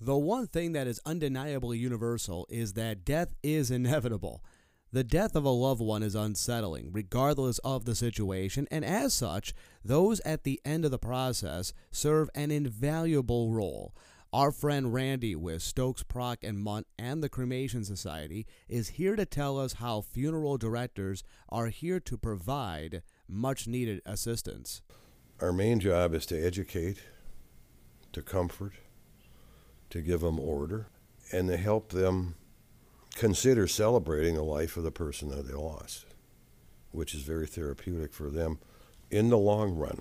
The one thing that is undeniably universal is that death is inevitable. The death of a loved one is unsettling, regardless of the situation, and as such, those at the end of the process serve an invaluable role. Our friend Randy with Stokes Prock and Mundt and the Cremation Society is here to tell us how funeral directors are here to provide much needed assistance. Our main job is to educate, to comfort, to give them order, and to help them consider celebrating the life of the person that they lost, which is very therapeutic for them in the long run.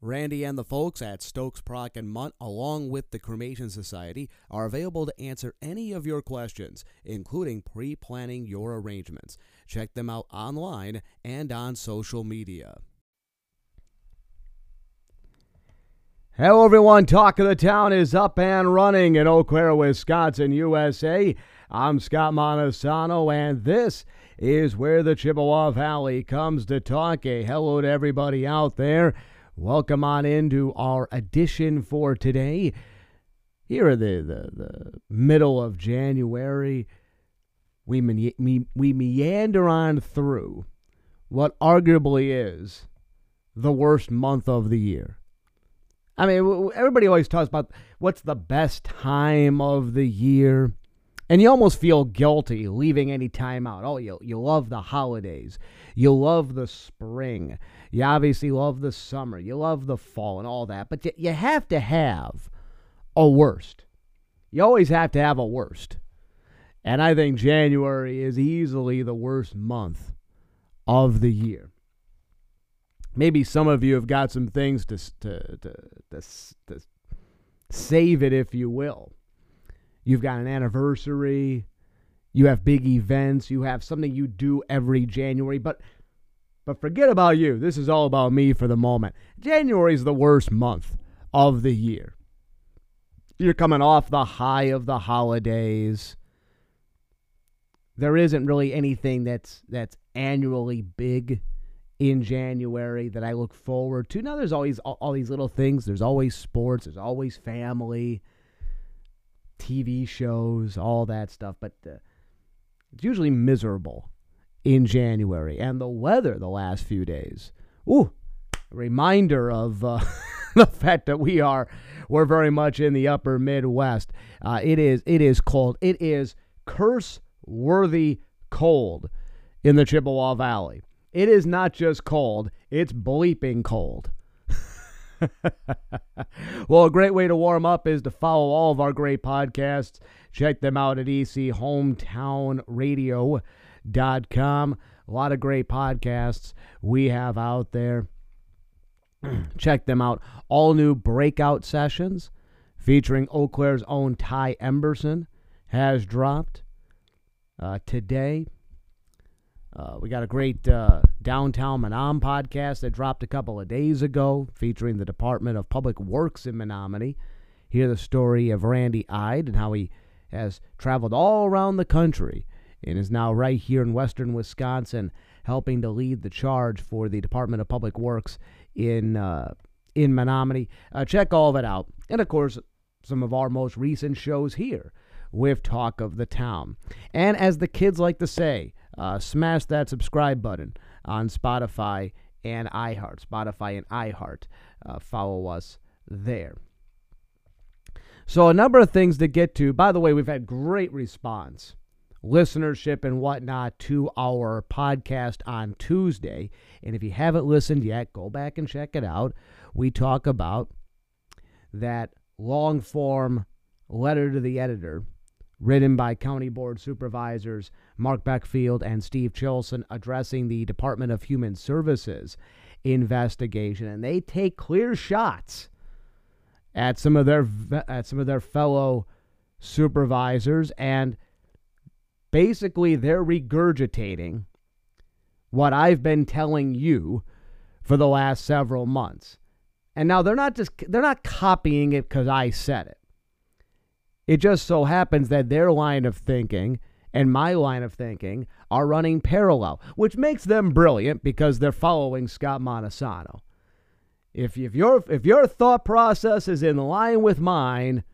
Randy and the folks at Stokes Prock and Mundt, along with the Cremation Society, are available to answer any of your questions, including pre planning your arrangements. Check them out online and on social media. Hello, everyone. Talk of the Town is up and running in Eau Claire, Wisconsin, USA. I'm Scott Montesano, and this is where the Chippewa Valley comes to talk. A hello to everybody out there. Welcome on into our edition for today. Here at the, the, the middle of January, we, me, we meander on through what arguably is the worst month of the year. I mean, everybody always talks about what's the best time of the year. And you almost feel guilty leaving any time out. Oh, you, you love the holidays. You love the spring. You obviously love the summer. You love the fall and all that. But you, you have to have a worst. You always have to have a worst. And I think January is easily the worst month of the year maybe some of you have got some things to, to, to, to, to save it, if you will. You've got an anniversary, you have big events, you have something you do every January, but but forget about you. This is all about me for the moment. January is the worst month of the year. You're coming off the high of the holidays. There isn't really anything that's that's annually big in January that I look forward to. Now, there's always all, all, these little things. There's always sports. There's always family, TV shows, all that stuff. But uh, it's usually miserable in January. And the weather the last few days. Ooh, reminder of uh, the fact that we are we're very much in the upper Midwest. Uh, it is it is cold. It is curse worthy cold in the Chippewa Valley. It is not just cold, it's bleeping cold. well, a great way to warm up is to follow all of our great podcasts. Check them out at echometalnradio.com. A lot of great podcasts we have out there. Check them out. All new breakout sessions featuring Eau Claire's own Ty Emberson has dropped uh, today. Uh, we got a great uh, Downtown Menom podcast that dropped a couple of days ago featuring the Department of Public Works in Menomonie. Hear the story of Randy Ide and how he has traveled all around the country and is now right here in western Wisconsin helping to lead the charge for the Department of Public Works in uh, in Menomonie. Uh, check all of it out. And of course, some of our most recent shows here with Talk of the Town. And as the kids like to say, uh, smash that subscribe button on Spotify and iHeart. Spotify and iHeart. Uh, follow us there. So, a number of things to get to. By the way, we've had great response, listenership, and whatnot to our podcast on Tuesday. And if you haven't listened yet, go back and check it out. We talk about that long form letter to the editor written by County Board Supervisors Mark Beckfield and Steve Chilson addressing the Department of Human Services investigation. And they take clear shots at some of their at some of their fellow supervisors and basically they're regurgitating what I've been telling you for the last several months. And now they're not just they're not copying it cuz I said it. It just so happens that their line of thinking and my line of thinking are running parallel, which makes them brilliant because they're following Scott Montesano. If, if, your, if your thought process is in line with mine,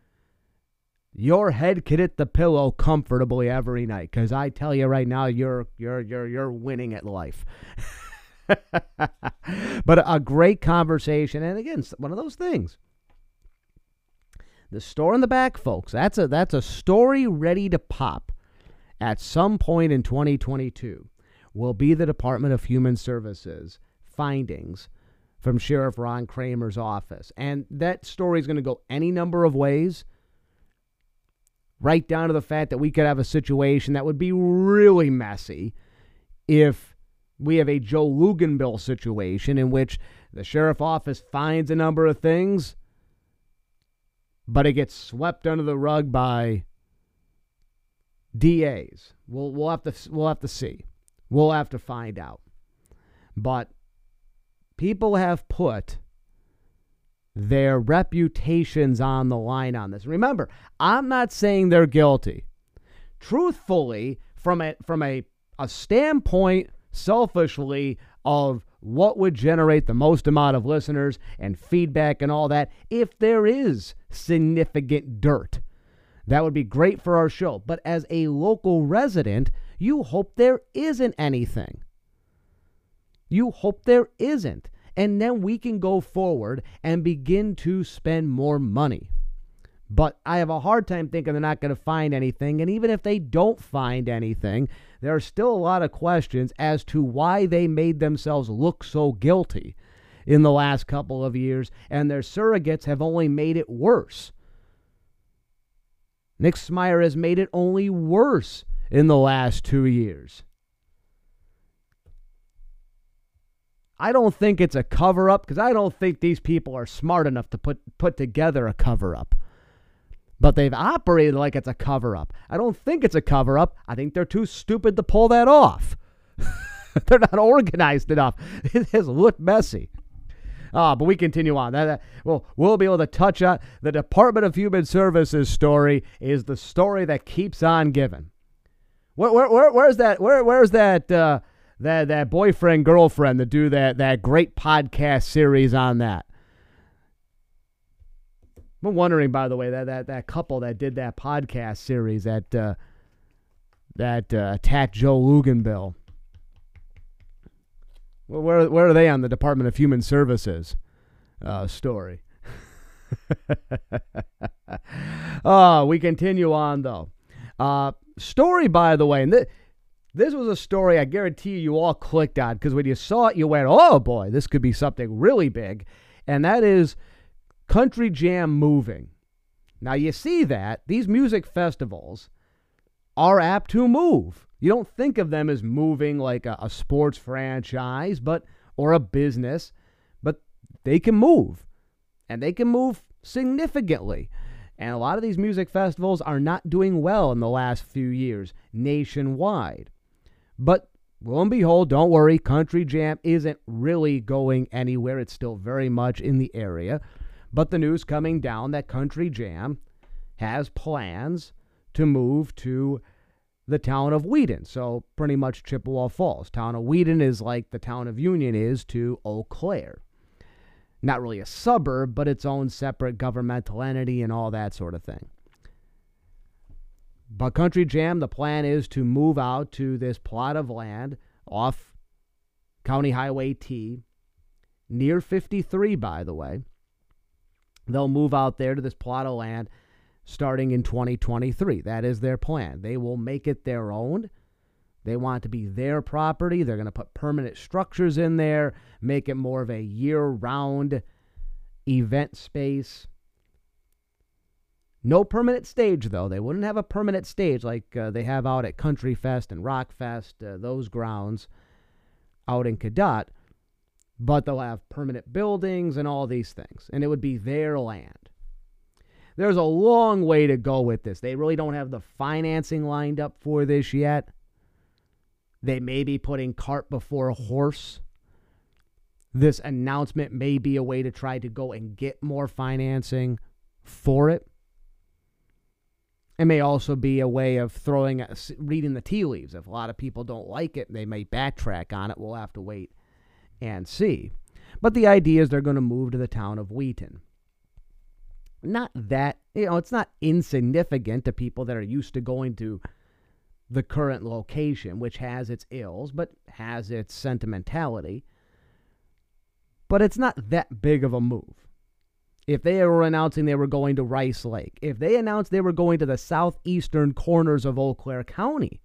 your head could hit the pillow comfortably every night because I tell you right now, you're you're you're you're winning at life. but a great conversation, and again, one of those things. The store in the back, folks. That's a that's a story ready to pop at some point in 2022. Will be the Department of Human Services findings from Sheriff Ron Cramer's office, and that story is going to go any number of ways right down to the fact that we could have a situation that would be really messy if we have a Joe Luginbill situation in which the sheriff office finds a number of things, but it gets swept under the rug by DAs. We'll we'll have to we'll have to see. We'll have to find out. But people have put their reputations on the line on this. Remember, I'm not saying they're guilty. Truthfully, from a from a, a standpoint, selfishly, of what would generate the most amount of listeners and feedback and all that, if there is significant dirt, that would be great for our show. But as a local resident, you hope there isn't anything. You hope there isn't and then we can go forward and begin to spend more money. But I have a hard time thinking they're not going to find anything. And even if they don't find anything, there are still a lot of questions as to why they made themselves look so guilty in the last couple of years. And their surrogates have only made it worse. Nick Smiar has made it only worse in the last two years. I don't think it's a cover up because I don't think these people are smart enough to put put together a cover up. But they've operated like it's a cover up. I don't think it's a cover up. I think they're too stupid to pull that off. they're not organized enough. It has looked messy. Ah, but we continue on. That, that, well, we'll be able to touch on the Department of Human Services story is the story that keeps on giving. Where, where, where where's that? Where, where's that? Uh, that that boyfriend girlfriend to do that that great podcast series on that. I'm wondering, by the way, that that, that couple that did that podcast series that uh, that uh, attacked Joe Luginbill. Well, where where are they on the Department of Human Services uh, story? oh, we continue on though. Uh, story, by the way, and th- this was a story I guarantee you all clicked on because when you saw it, you went, oh boy, this could be something really big. And that is Country Jam moving. Now, you see that these music festivals are apt to move. You don't think of them as moving like a, a sports franchise, but or a business, but they can move. And they can move significantly. And a lot of these music festivals are not doing well in the last few years nationwide. But lo and behold, don't worry, Country Jam isn't really going anywhere. It's still very much in the area. But the news coming down that Country Jam has plans to move to the town of Wheaton. So pretty much Chippewa Falls. Town of Wheaton is like the town of Union is to Eau Claire. Not really a suburb, but its own separate governmental entity and all that sort of thing. But Country Jam, the plan is to move out to this plot of land off County Highway T, near 53, by the way. They'll move out there to this plot of land starting in 2023. That is their plan. They will make it their own. They want it to be their property. They're going to put permanent structures in there, make it more of a year round event space. No permanent stage, though. They wouldn't have a permanent stage like uh, they have out at Country Fest and Rock Fest, uh, those grounds out in Cadott. But they'll have permanent buildings and all these things. And it would be their land. There's a long way to go with this. They really don't have the financing lined up for this yet. They may be putting cart before a horse. This announcement may be a way to try to go and get more financing for it. It may also be a way of throwing, reading the tea leaves. If a lot of people don't like it, they may backtrack on it. We'll have to wait and see. But the idea is they're going to move to the town of Wheaton. not that, you know, it's not insignificant to people that are used to going to the current location, which has its ills, but has its sentimentality. But it's not that big of a move. If they were announcing they were going to Rice Lake, if they announced they were going to the southeastern corners of Eau Claire County,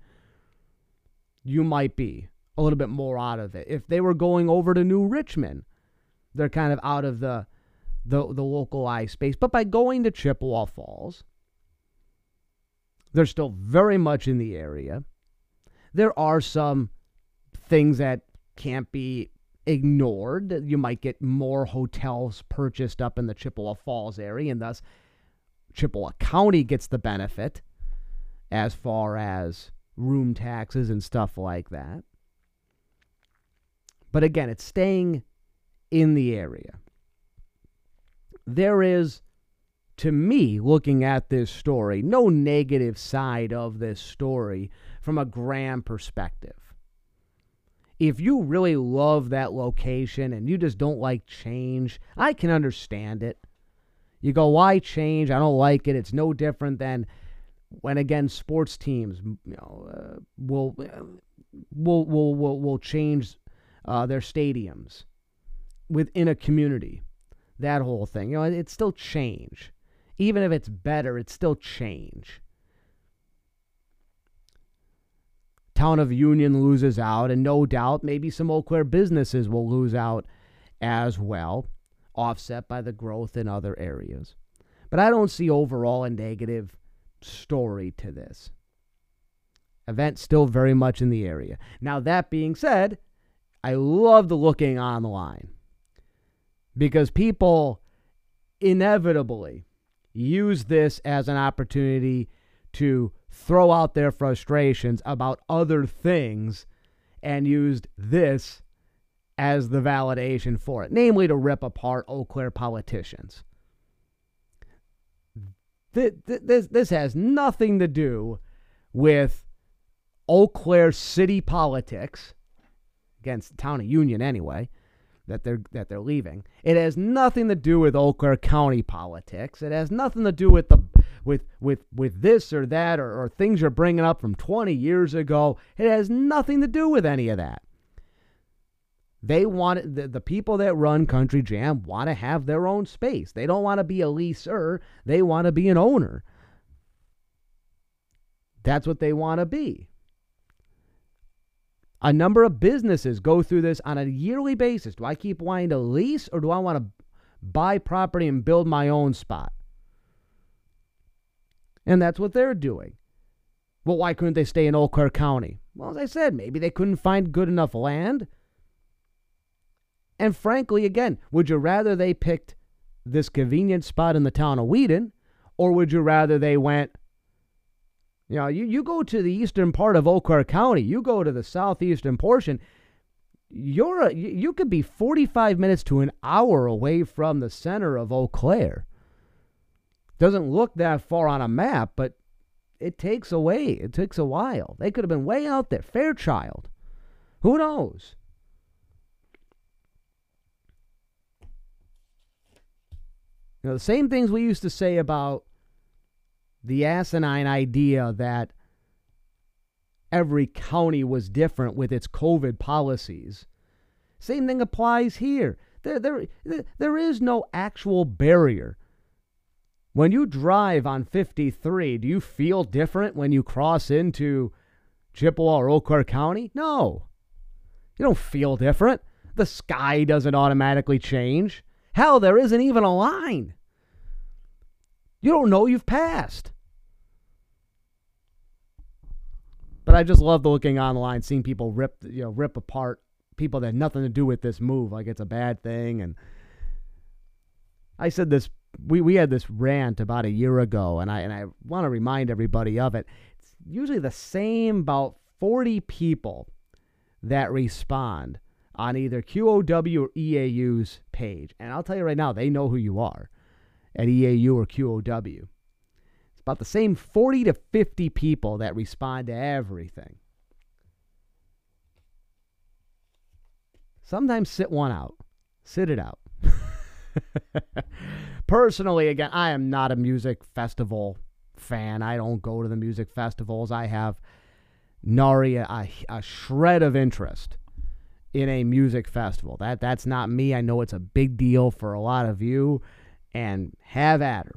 you might be a little bit more out of it. If they were going over to New Richmond, they're kind of out of the the, the localized space. But by going to Chippewa Falls, they're still very much in the area. There are some things that can't be ignored. You might get more hotels purchased up in the Chippewa Falls area, and thus Chippewa County gets the benefit as far as room taxes and stuff like that. But again, it's staying in the area. There is, to me, looking at this story, no negative side of this story from a Graham perspective. If you really love that location and you just don't like change, I can understand it. You go, why change? I don't like it. It's no different than when again sports teams you know uh, will, uh, will will will will change uh, their stadiums within a community. That whole thing, you know, it's still change. Even if it's better, it's still change. Town of Union loses out, and no doubt maybe some Eau Claire businesses will lose out as well, offset by the growth in other areas. But I don't see overall a negative story to this. Event still very much in the area. Now, that being said, I love the looking online because people inevitably use this as an opportunity to throw out their frustrations about other things and used this as the validation for it, namely to rip apart Eau Claire politicians. This, this has nothing to do with Eau Claire city politics against the town of Union anyway that they're that they're leaving. It has nothing to do with Claire County politics. It has nothing to do with the with with with this or that or, or things you're bringing up from 20 years ago. It has nothing to do with any of that. They want the, the people that run Country Jam want to have their own space. They don't want to be a leaser, they want to be an owner. That's what they want to be. A number of businesses go through this on a yearly basis. Do I keep wanting to lease or do I want to buy property and build my own spot? And that's what they're doing. Well, why couldn't they stay in Eau Claire County? Well, as I said, maybe they couldn't find good enough land. And frankly, again, would you rather they picked this convenient spot in the town of Wheaton, or would you rather they went, you know, you, you go to the eastern part of Claire County, you go to the southeastern portion, you're a, you could be 45 minutes to an hour away from the center of Eau Claire. Doesn't look that far on a map, but it takes away. It takes a while. They could have been way out there. Fairchild. Who knows? You know, the same things we used to say about the asinine idea that every county was different with its COVID policies. Same thing applies here. There, there, there is no actual barrier. When you drive on 53, do you feel different when you cross into Chippewa or Eau County? No. You don't feel different. The sky doesn't automatically change. Hell, there isn't even a line. You don't know you've passed. But I just love looking online, seeing people rip, you know, rip apart people that had nothing to do with this move, like it's a bad thing. And I said this, we, we had this rant about a year ago, and I and I want to remind everybody of it. It's usually the same about 40 people that respond on either QOW or EAU's page. And I'll tell you right now, they know who you are at EAU or QOW. It's about the same 40 to 50 people that respond to everything. Sometimes sit one out, sit it out. Personally, again, I am not a music festival fan. I don't go to the music festivals. I have nary a, a shred of interest in a music festival. That that's not me. I know it's a big deal for a lot of you, and have at her.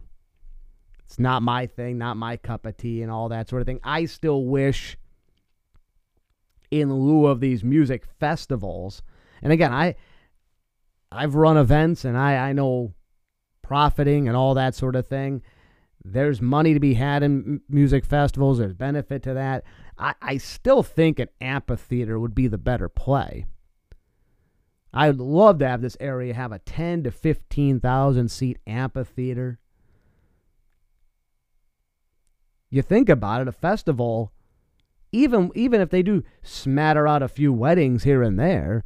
It's not my thing, not my cup of tea, and all that sort of thing. I still wish, in lieu of these music festivals, and again, I I've run events and I I know profiting and all that sort of thing. There's money to be had in music festivals. There's benefit to that. I, I still think an amphitheater would be the better play. I'd love to have this area have a 10 to 15,000 seat amphitheater. You think about it, a festival, even even if they do smatter out a few weddings here and there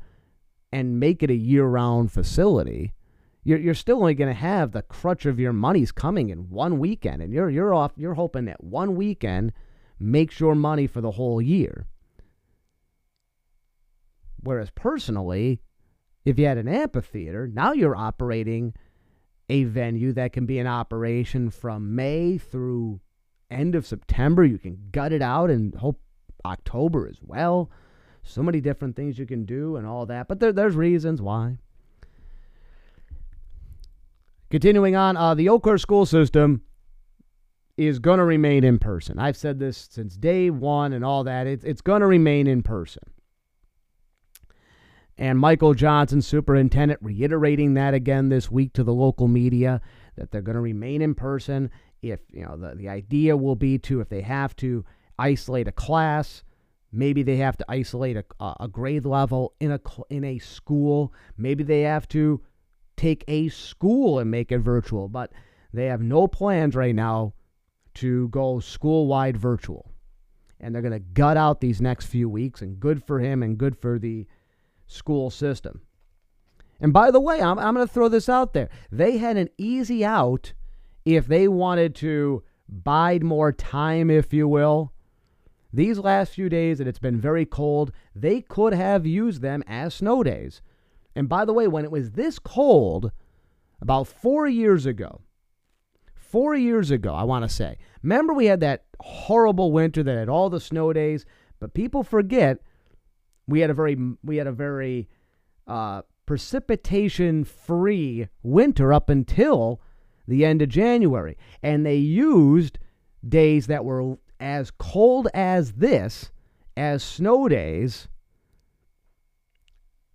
and make it a year-round facility, you're, you're still only going to have the crutch of your money's coming in one weekend and you're you're off you're hoping that one weekend makes your money for the whole year. Whereas personally, if you had an amphitheater, now you're operating a venue that can be in operation from May through end of September. You can gut it out and hope October as well. So many different things you can do and all that. But there, there's reasons why. Continuing on, uh, the Claire school system is going to remain in person. I've said this since day one and all that. It's, it's going to remain in person. And Michael Johnson, superintendent, reiterating that again this week to the local media that they're going to remain in person. If, you know, the, the idea will be to, if they have to isolate a class, maybe they have to isolate a, a grade level in a, in a school, maybe they have to take a school and make it virtual, but they have no plans right now to go school wide virtual. And they're going to gut out these next few weeks, and good for him and good for the school system. And by the way, I'm, I'm going to throw this out there. They had an easy out if they wanted to bide more time, if you will. These last few days that it's been very cold, they could have used them as snow days. And by the way, when it was this cold, about four years ago, four years ago, I want to say, remember we had that horrible winter that had all the snow days, but people forget we had a very we had a very uh, precipitation free winter up until the end of January, and they used days that were as cold as this as snow days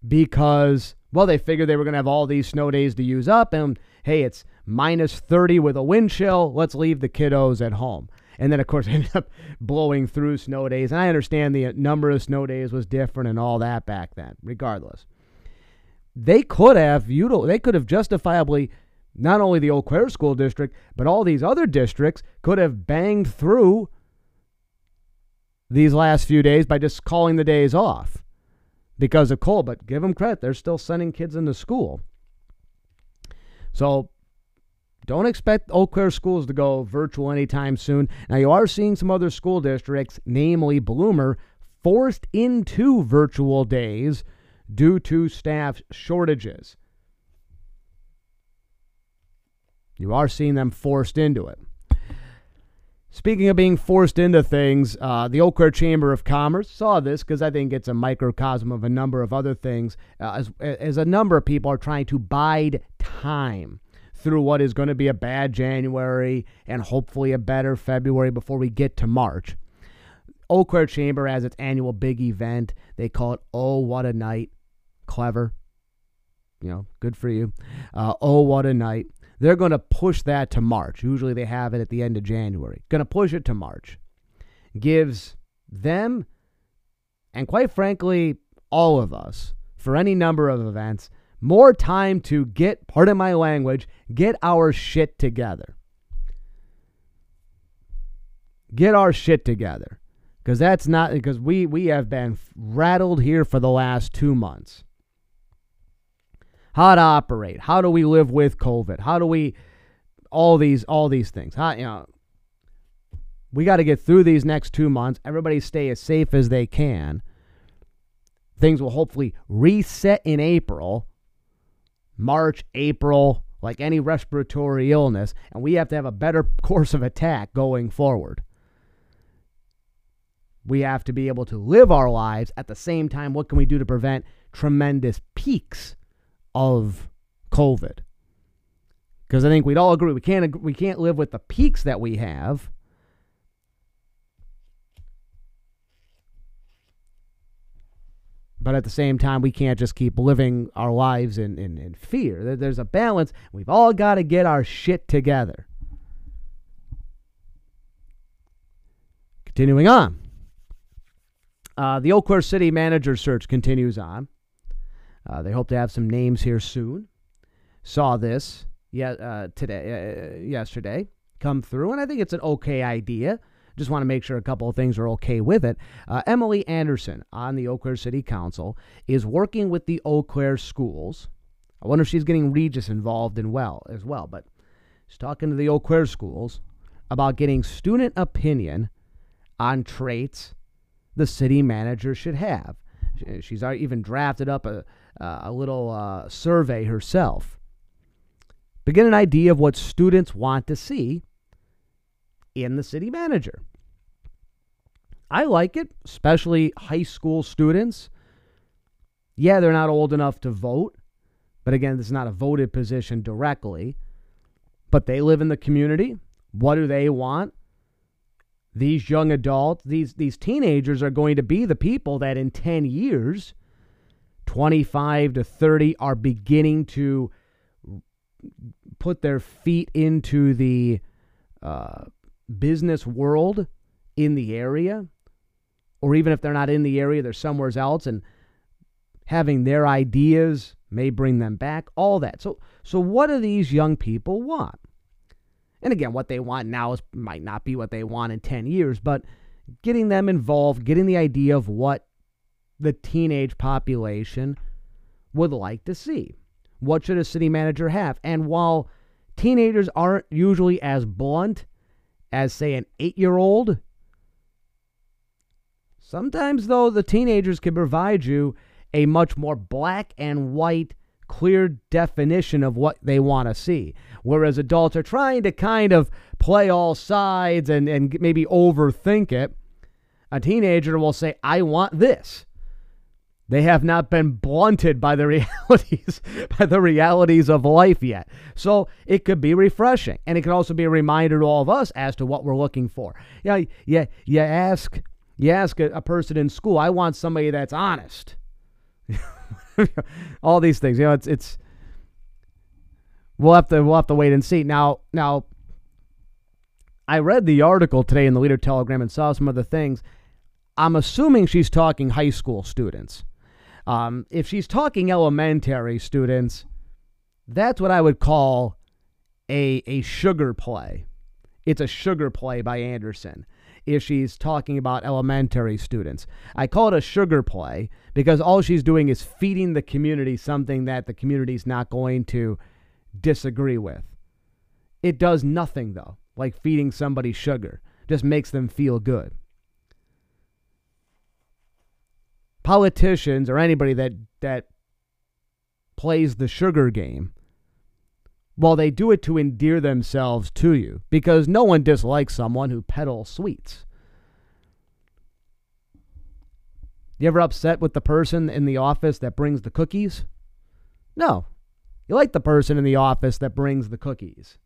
because, well, they figured they were going to have all these snow days to use up. And hey, it's minus 30 with a wind chill. Let's leave the kiddos at home. And then, of course, ended up blowing through snow days. And I understand the uh, number of snow days was different and all that back then, regardless. They could have util- they could have justifiably not only the Eau Claire school district, but all these other districts could have banged through these last few days by just calling the days off because of cold. But give them credit, they're still sending kids into school. So don't expect Eau Claire schools to go virtual anytime soon. Now, you are seeing some other school districts, namely Bloomer, forced into virtual days due to staff shortages. You are seeing them forced into it. Speaking of being forced into things, uh, the Eau Claire Chamber of Commerce saw this because I think it's a microcosm of a number of other things. Uh, as, as a number of people are trying to bide time through what is going to be a bad January and hopefully a better February before we get to March. Eau Claire Chamber has its annual big event. They call it Oh What a Night. Clever. You know, good for you. Uh, oh What a Night. They're going to push that to March. Usually they have it at the end of January. Going to push it to March. Gives them, and quite frankly, all of us, for any number of events, more time to get, pardon my language, get our shit together. Get our shit together. Because that's not, because we, we have been rattled here for the last two months how to operate, how do we live with COVID, how do we all these all these things. How you know we got to get through these next two months. Everybody stay as safe as they can. Things will hopefully reset in April, March, April. like any respiratory illness, and we have to have a better course of attack going forward. We have to be able to live our lives at the same time. What can we do to prevent tremendous peaks of COVID? Because I think we'd all agree we can't we can't live with the peaks that we have. But at the same time, we can't just keep living our lives in, in, in fear. There's a balance. We've all got to get our shit together. Continuing on. Uh, the Claire City manager search continues on. Uh, they hope to have some names here soon. Saw this yeah, uh, today, uh, yesterday come through, and I think it's an okay idea. Just want to make sure a couple of things are okay with it. Uh, Emily Anderson on the Eau Claire City Council is working with the Eau Claire schools. I wonder if she's getting Regis involved in well as well, but she's talking to the Eau Claire schools about getting student opinion on traits the city manager should have. She's even drafted up a, a little uh, survey herself. But get an idea of what students want to see in the city manager. I like it, especially high school students. Yeah, they're not old enough to vote, but again, this is not a voted position directly. But they live in the community. What do they want? These young adults, these these teenagers are going to be the people that in 10 years, 25 to 30 are beginning to put their feet into the uh, business world in the area, or even if they're not in the area, they're somewhere else, and having their ideas may bring them back. All that. So, so what do these young people want? And again, what they want now is might not be what they want in ten years, but getting them involved, getting the idea of what the teenage population would like to see. What should a city manager have? And while teenagers aren't usually as blunt as, say, an eight year old. Sometimes, though, the teenagers can provide you a much more black and white, clear definition of what they want to see. Whereas adults are trying to kind of play all sides and, and maybe overthink it. A teenager will say, I want this. They have not been blunted by the realities by the realities of life yet. So it could be refreshing. And it can also be a reminder to all of us as to what we're looking for. Yeah, yeah, you ask you ask a, a person in school, I want somebody that's honest. all these things. You know, it's it's we'll have to we'll have to wait and see. Now now I read the article today in the Leader Telegram and saw some of the things. I'm assuming she's talking high school students. Um, if she's talking elementary students, that's what I would call a, a sugar play. It's a sugar play by Anderson if she's talking about elementary students. I call it a sugar play because all she's doing is feeding the community something that the community's not going to disagree with. It does nothing, though, like feeding somebody sugar, just makes them feel good. Politicians or anybody that that plays the sugar game well they do it to endear themselves to you because no one dislikes someone who peddles sweets. You ever upset with the person in the office that brings the cookies? No. You like the person in the office that brings the cookies.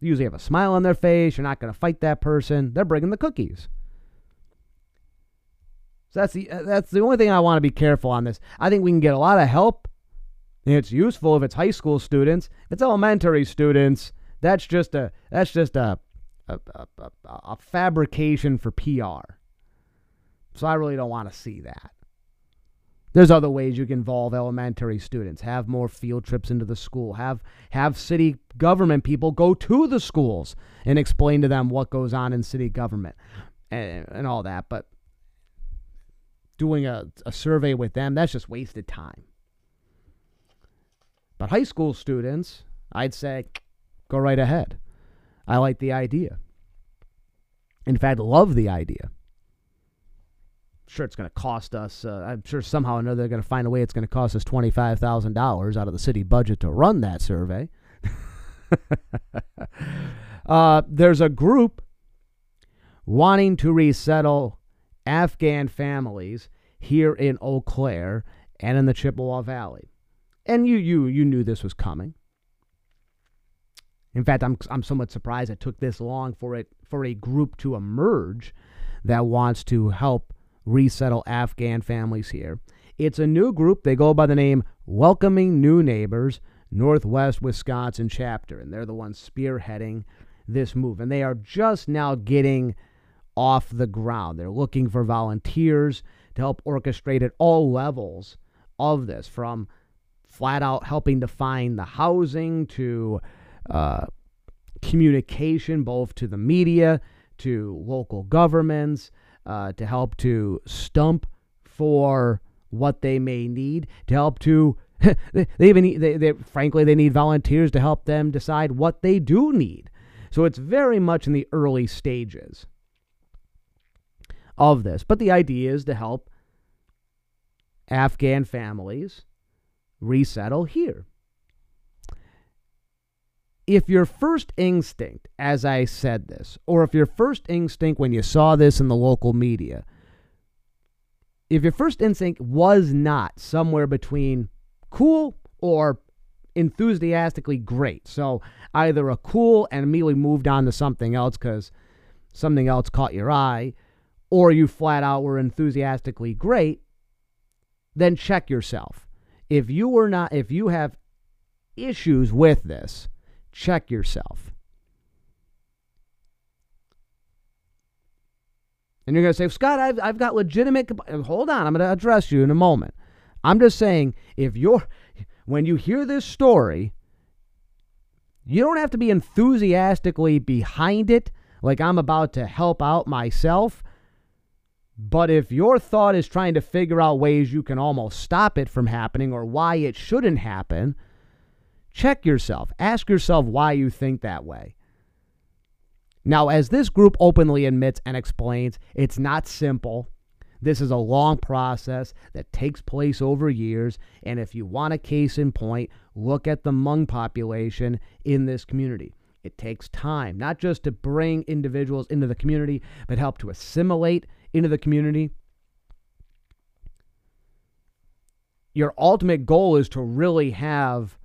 You usually have a smile on their face you're not going to fight that person they're bringing the cookies so that's the uh, that's the only thing I want to be careful on this. I think we can get a lot of help. It's useful if it's high school students. If it's elementary students, that's just a that's just a a, a, a, a fabrication for PR. So I really don't want to see that. There's other ways you can involve elementary students. Have more field trips into the school. Have have city government people go to the schools and explain to them what goes on in city government and, and all that. But doing a, a survey with them, that's just wasted time. But high school students, I'd say go right ahead. I like the idea. In fact, love the idea. sure it's going to cost us. Uh, I'm sure somehow or another they're going to find a way it's going to cost us twenty five thousand dollars out of the city budget to run that survey. uh, there's a group wanting to resettle Afghan families here in Eau Claire and in the Chippewa Valley, and you you you knew this was coming. In fact, I'm I'm somewhat surprised it took this long for it for a group to emerge that wants to help resettle Afghan families here. It's a new group. They go by the name Welcoming New Neighbors Northwest Wisconsin chapter, and they're the ones spearheading this move. And they are just now getting off the ground. They're looking for volunteers to help orchestrate at all levels of this, from flat out helping to find the housing to uh, communication, both to the media, to local governments, uh, to help to stump for what they may need, to help to they, even need, they, they, frankly they need volunteers to help them decide what they do need. So it's very much in the early stages of this. But the idea is to help Afghan families resettle here. If your first instinct, as I said this, or if your first instinct when you saw this in the local media, if your first instinct was not somewhere between cool or enthusiastically great. So either a cool and immediately moved on to something else because something else caught your eye, or you flat out were enthusiastically great, then check yourself. If you were not, if you have issues with this, check yourself. And you're going to say, Scott, I've, I've got legitimate. Hold on, I'm going to address you in a moment. I'm just saying, if you're, when you hear this story, you don't have to be enthusiastically behind it, like I'm about to help out myself. But if your thought is trying to figure out ways you can almost stop it from happening or why it shouldn't happen, check yourself. Ask yourself why you think that way. Now, as this group openly admits and explains, it's not simple. This is a long process that takes place over years. And if you want a case in point, look at the Hmong population in this community. It takes time, not just to bring individuals into the community, but help to assimilate into the community. Your ultimate goal is to really have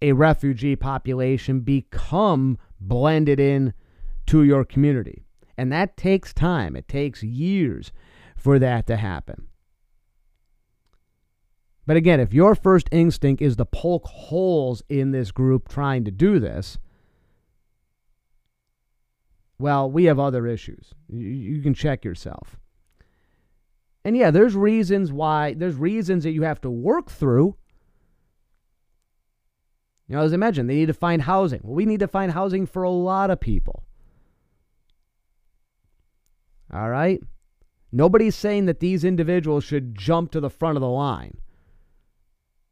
a refugee population become blended in to your community. And that takes time. It takes years for that to happen. But again, if your first instinct is to poke holes in this group trying to do this, well, we have other issues. You, you, can check yourself. And yeah, there's reasons why, there's reasons that you have to work through. You know, as I mentioned, they need to find housing. Well, we need to find housing for a lot of people. All right? Nobody's saying that these individuals should jump to the front of the line.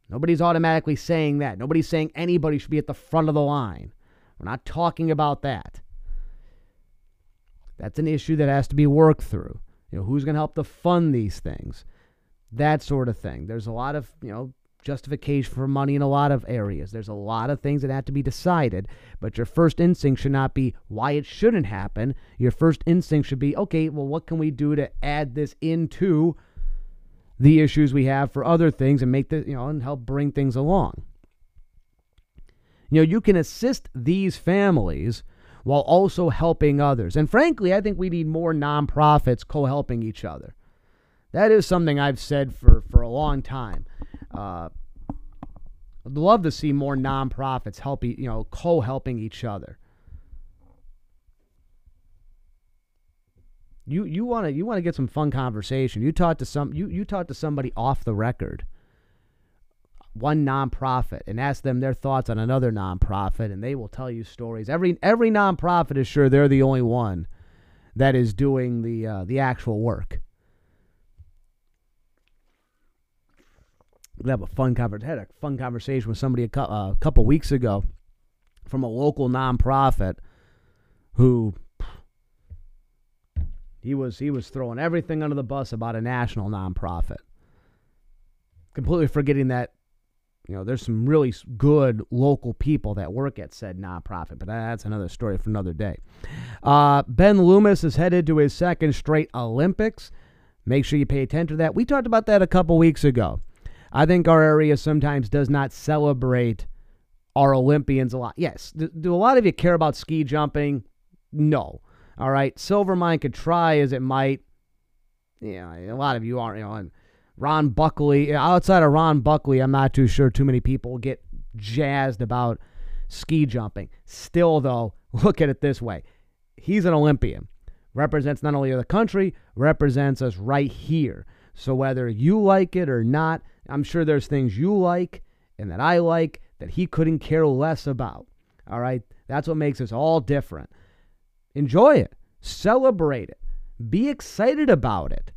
Nobody's automatically saying that. Nobody's saying anybody should be at the front of the line. We're not talking about that. That's an issue that has to be worked through. You know, who's going to help to fund these things? That sort of thing. There's a lot of, you know, justification for money in a lot of areas. There's a lot of things that have to be decided, but your first instinct should not be why it shouldn't happen. Your first instinct should be, okay, well, what can we do to add this into the issues we have for other things and make the, you know, and help bring things along. You know, you can assist these families while also helping others. And frankly, I think we need more nonprofits co helping each other. That is something I've said for, for a long time. Uh, I'd love to see more nonprofits helping, you know, co-helping each other. You you want to you want to get some fun conversation. You talk to some you you talk to somebody off the record. One nonprofit and ask them their thoughts on another nonprofit, and they will tell you stories. Every every nonprofit is sure they're the only one that is doing the uh, the actual work. we have a fun conversation. Had a fun conversation with somebody a, uh, a couple weeks ago from a local nonprofit who He was he was throwing everything under the bus about a national nonprofit. Completely forgetting that you know, there's some really good local people that work at said nonprofit, but that's another story for another day. Uh, ben Loomis is headed to his second straight Olympics. Make sure you pay attention to that. We talked about that a couple weeks ago. I think our area sometimes does not celebrate our Olympians a lot. Yes. Do, do a lot of you care about ski jumping? No. All right. Silvermine could try as it might. Yeah, a lot of you aren't. You know, Ron Buckley. Outside of Ron Buckley, I'm not too sure too many people get jazzed about ski jumping. Still, though, look at it this way he's an Olympian. Represents not only the country, represents us right here. So whether you like it or not, I'm sure there's things you like and that I like that he couldn't care less about. All right? That's what makes us all different. Enjoy it. Celebrate it. Be excited about it.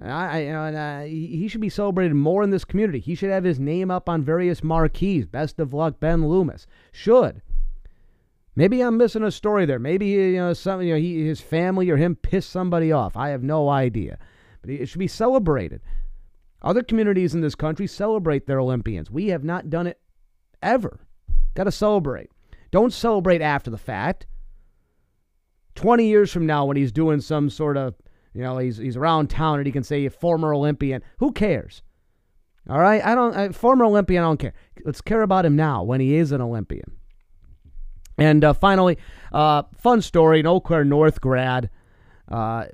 I, and, uh, he should be celebrated more in this community. He should have his name up on various marquees. Best of luck, Ben Loomis. Should. Maybe I'm missing a story there. Maybe you know some, you know, he, his family or him pissed somebody off. I have no idea, but it should be celebrated. Other communities in this country celebrate their Olympians. We have not done it ever. Got to celebrate. Don't celebrate after the fact. 20 years from now, when he's doing some sort of you know, he's he's around town and he can say former Olympian. Who cares? All right, I don't. I, former Olympian, I don't care. Let's care about him now when he is an Olympian. And uh, finally, uh, fun story: an Eau Claire North grad uh,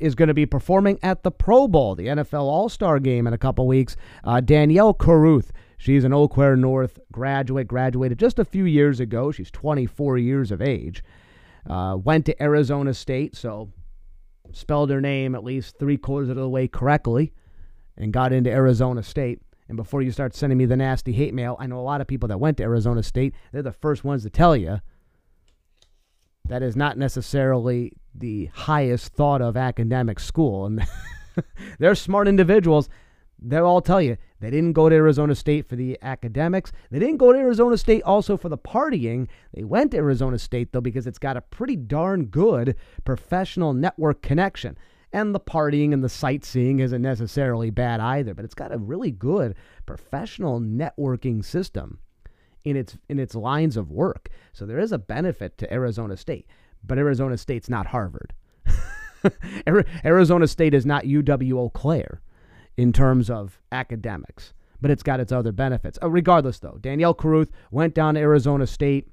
is going to be performing at the Pro Bowl, the NFL All Star Game, in a couple weeks. Uh, Danielle Caruth, she's an Eau Claire North graduate, graduated just a few years ago. She's 24 years of age. Uh, went to Arizona State, so spelled her name at least three quarters of the way correctly, and got into Arizona State. And before you start sending me the nasty hate mail, I know a lot of people that went to Arizona State. They're the first ones to tell you that is not necessarily the highest thought of academic school. And they're smart individuals they'll all tell you they didn't go to Arizona State for the academics. They didn't go to Arizona State also for the partying. They went to Arizona State, though, because it's got a pretty darn good professional network connection. And the partying and the sightseeing isn't necessarily bad either, but it's got a really good professional networking system in its in its lines of work. So there is a benefit to Arizona State, but Arizona State's not Harvard. Arizona State is not UW Eau Claire in terms of academics, but it's got its other benefits. Uh, regardless, though, Danielle Caruth went down to Arizona State,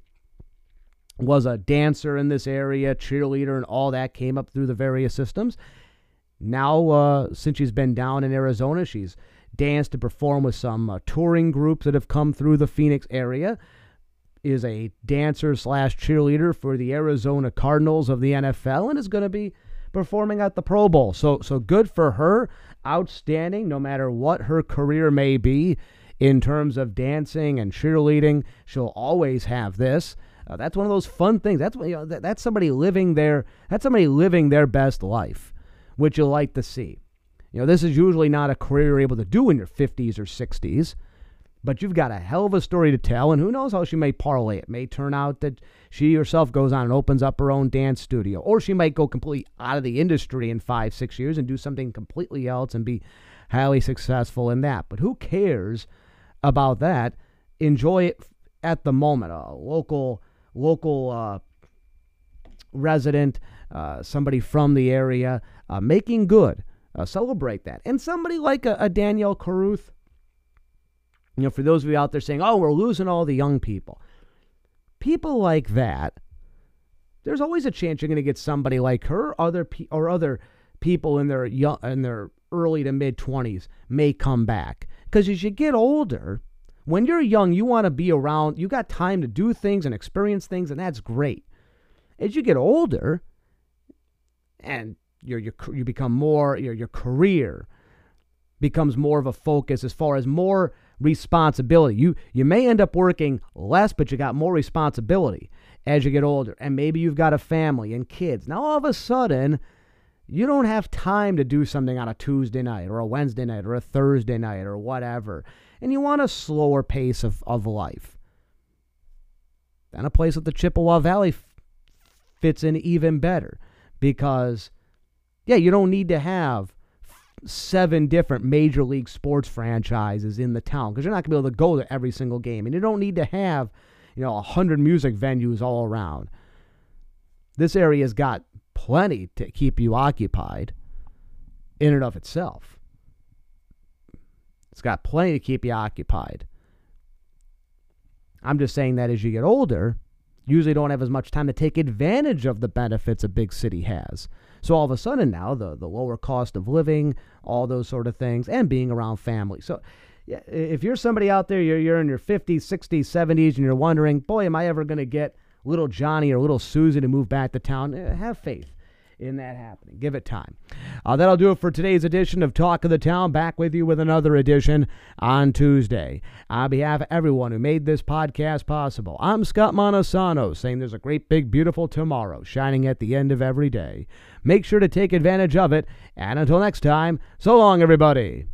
was a dancer in this area, cheerleader, and all that came up through the various systems. Now, uh, since she's been down in Arizona, she's danced and performed with some uh, touring groups that have come through the Phoenix area. Is a dancer slash cheerleader for the Arizona Cardinals of the NFL and is going to be performing at the Pro Bowl. So so good for her. Outstanding no matter what her career may be in terms of dancing and cheerleading. She'll always have this. Uh, that's one of those fun things. That's you know, that, that's somebody living their that's somebody living their best life, which you'll like to see. You know, this is usually not a career you're able to do in your 50s or 60s but you've got a hell of a story to tell, and who knows how she may parlay it. May turn out that she herself goes on and opens up her own dance studio, or she might go completely out of the industry in five, six years and do something completely else and be highly successful in that. But who cares about that? Enjoy it at the moment. A local, local uh, resident, uh, somebody from the area, uh, making good. Uh, celebrate that. And somebody like a, a Danielle Caruth you know, for those of you out there saying, oh, we're losing all the young people. People like that, there's always a chance you're going to get somebody like her other pe- or other people in their young, in their early to mid 20s may come back. Because as you get older, when you're young, you want to be around, you got time to do things and experience things, and that's great. As you get older, and you you become more, your, your career becomes more of a focus as far as more responsibility. You you may end up working less, but you got more responsibility as you get older. And maybe you've got a family and kids. Now all of a sudden, you don't have time to do something on a Tuesday night or a Wednesday night or a Thursday night or whatever. And you want a slower pace of, of life. Then a place like the Chippewa Valley f- fits in even better because Yeah, you don't need to have seven different major league sports franchises in the town because you're not going to be able to go to every single game. And you don't need to have, you know, a hundred music venues all around. This area's got plenty to keep you occupied in and of itself. It's got plenty to keep you occupied. I'm just saying that as you get older, usually don't have as much time to take advantage of the benefits a big city has. So all of a sudden now, the, the lower cost of living, all those sort of things, and being around family. So if you're somebody out there, you're, you're in your 50s, 60s, 70s, and you're wondering, boy, am I ever going to get little Johnny or little Susie to move back to town? Eh, have faith in that happening. Give it time. Uh, that'll do it for today's edition of Talk of the Town. Back with you with another edition on Tuesday. On behalf of everyone who made this podcast possible, I'm Scott Montesano saying there's a great, big, beautiful tomorrow shining at the end of every day. Make sure to take advantage of it. And until next time, so long, everybody.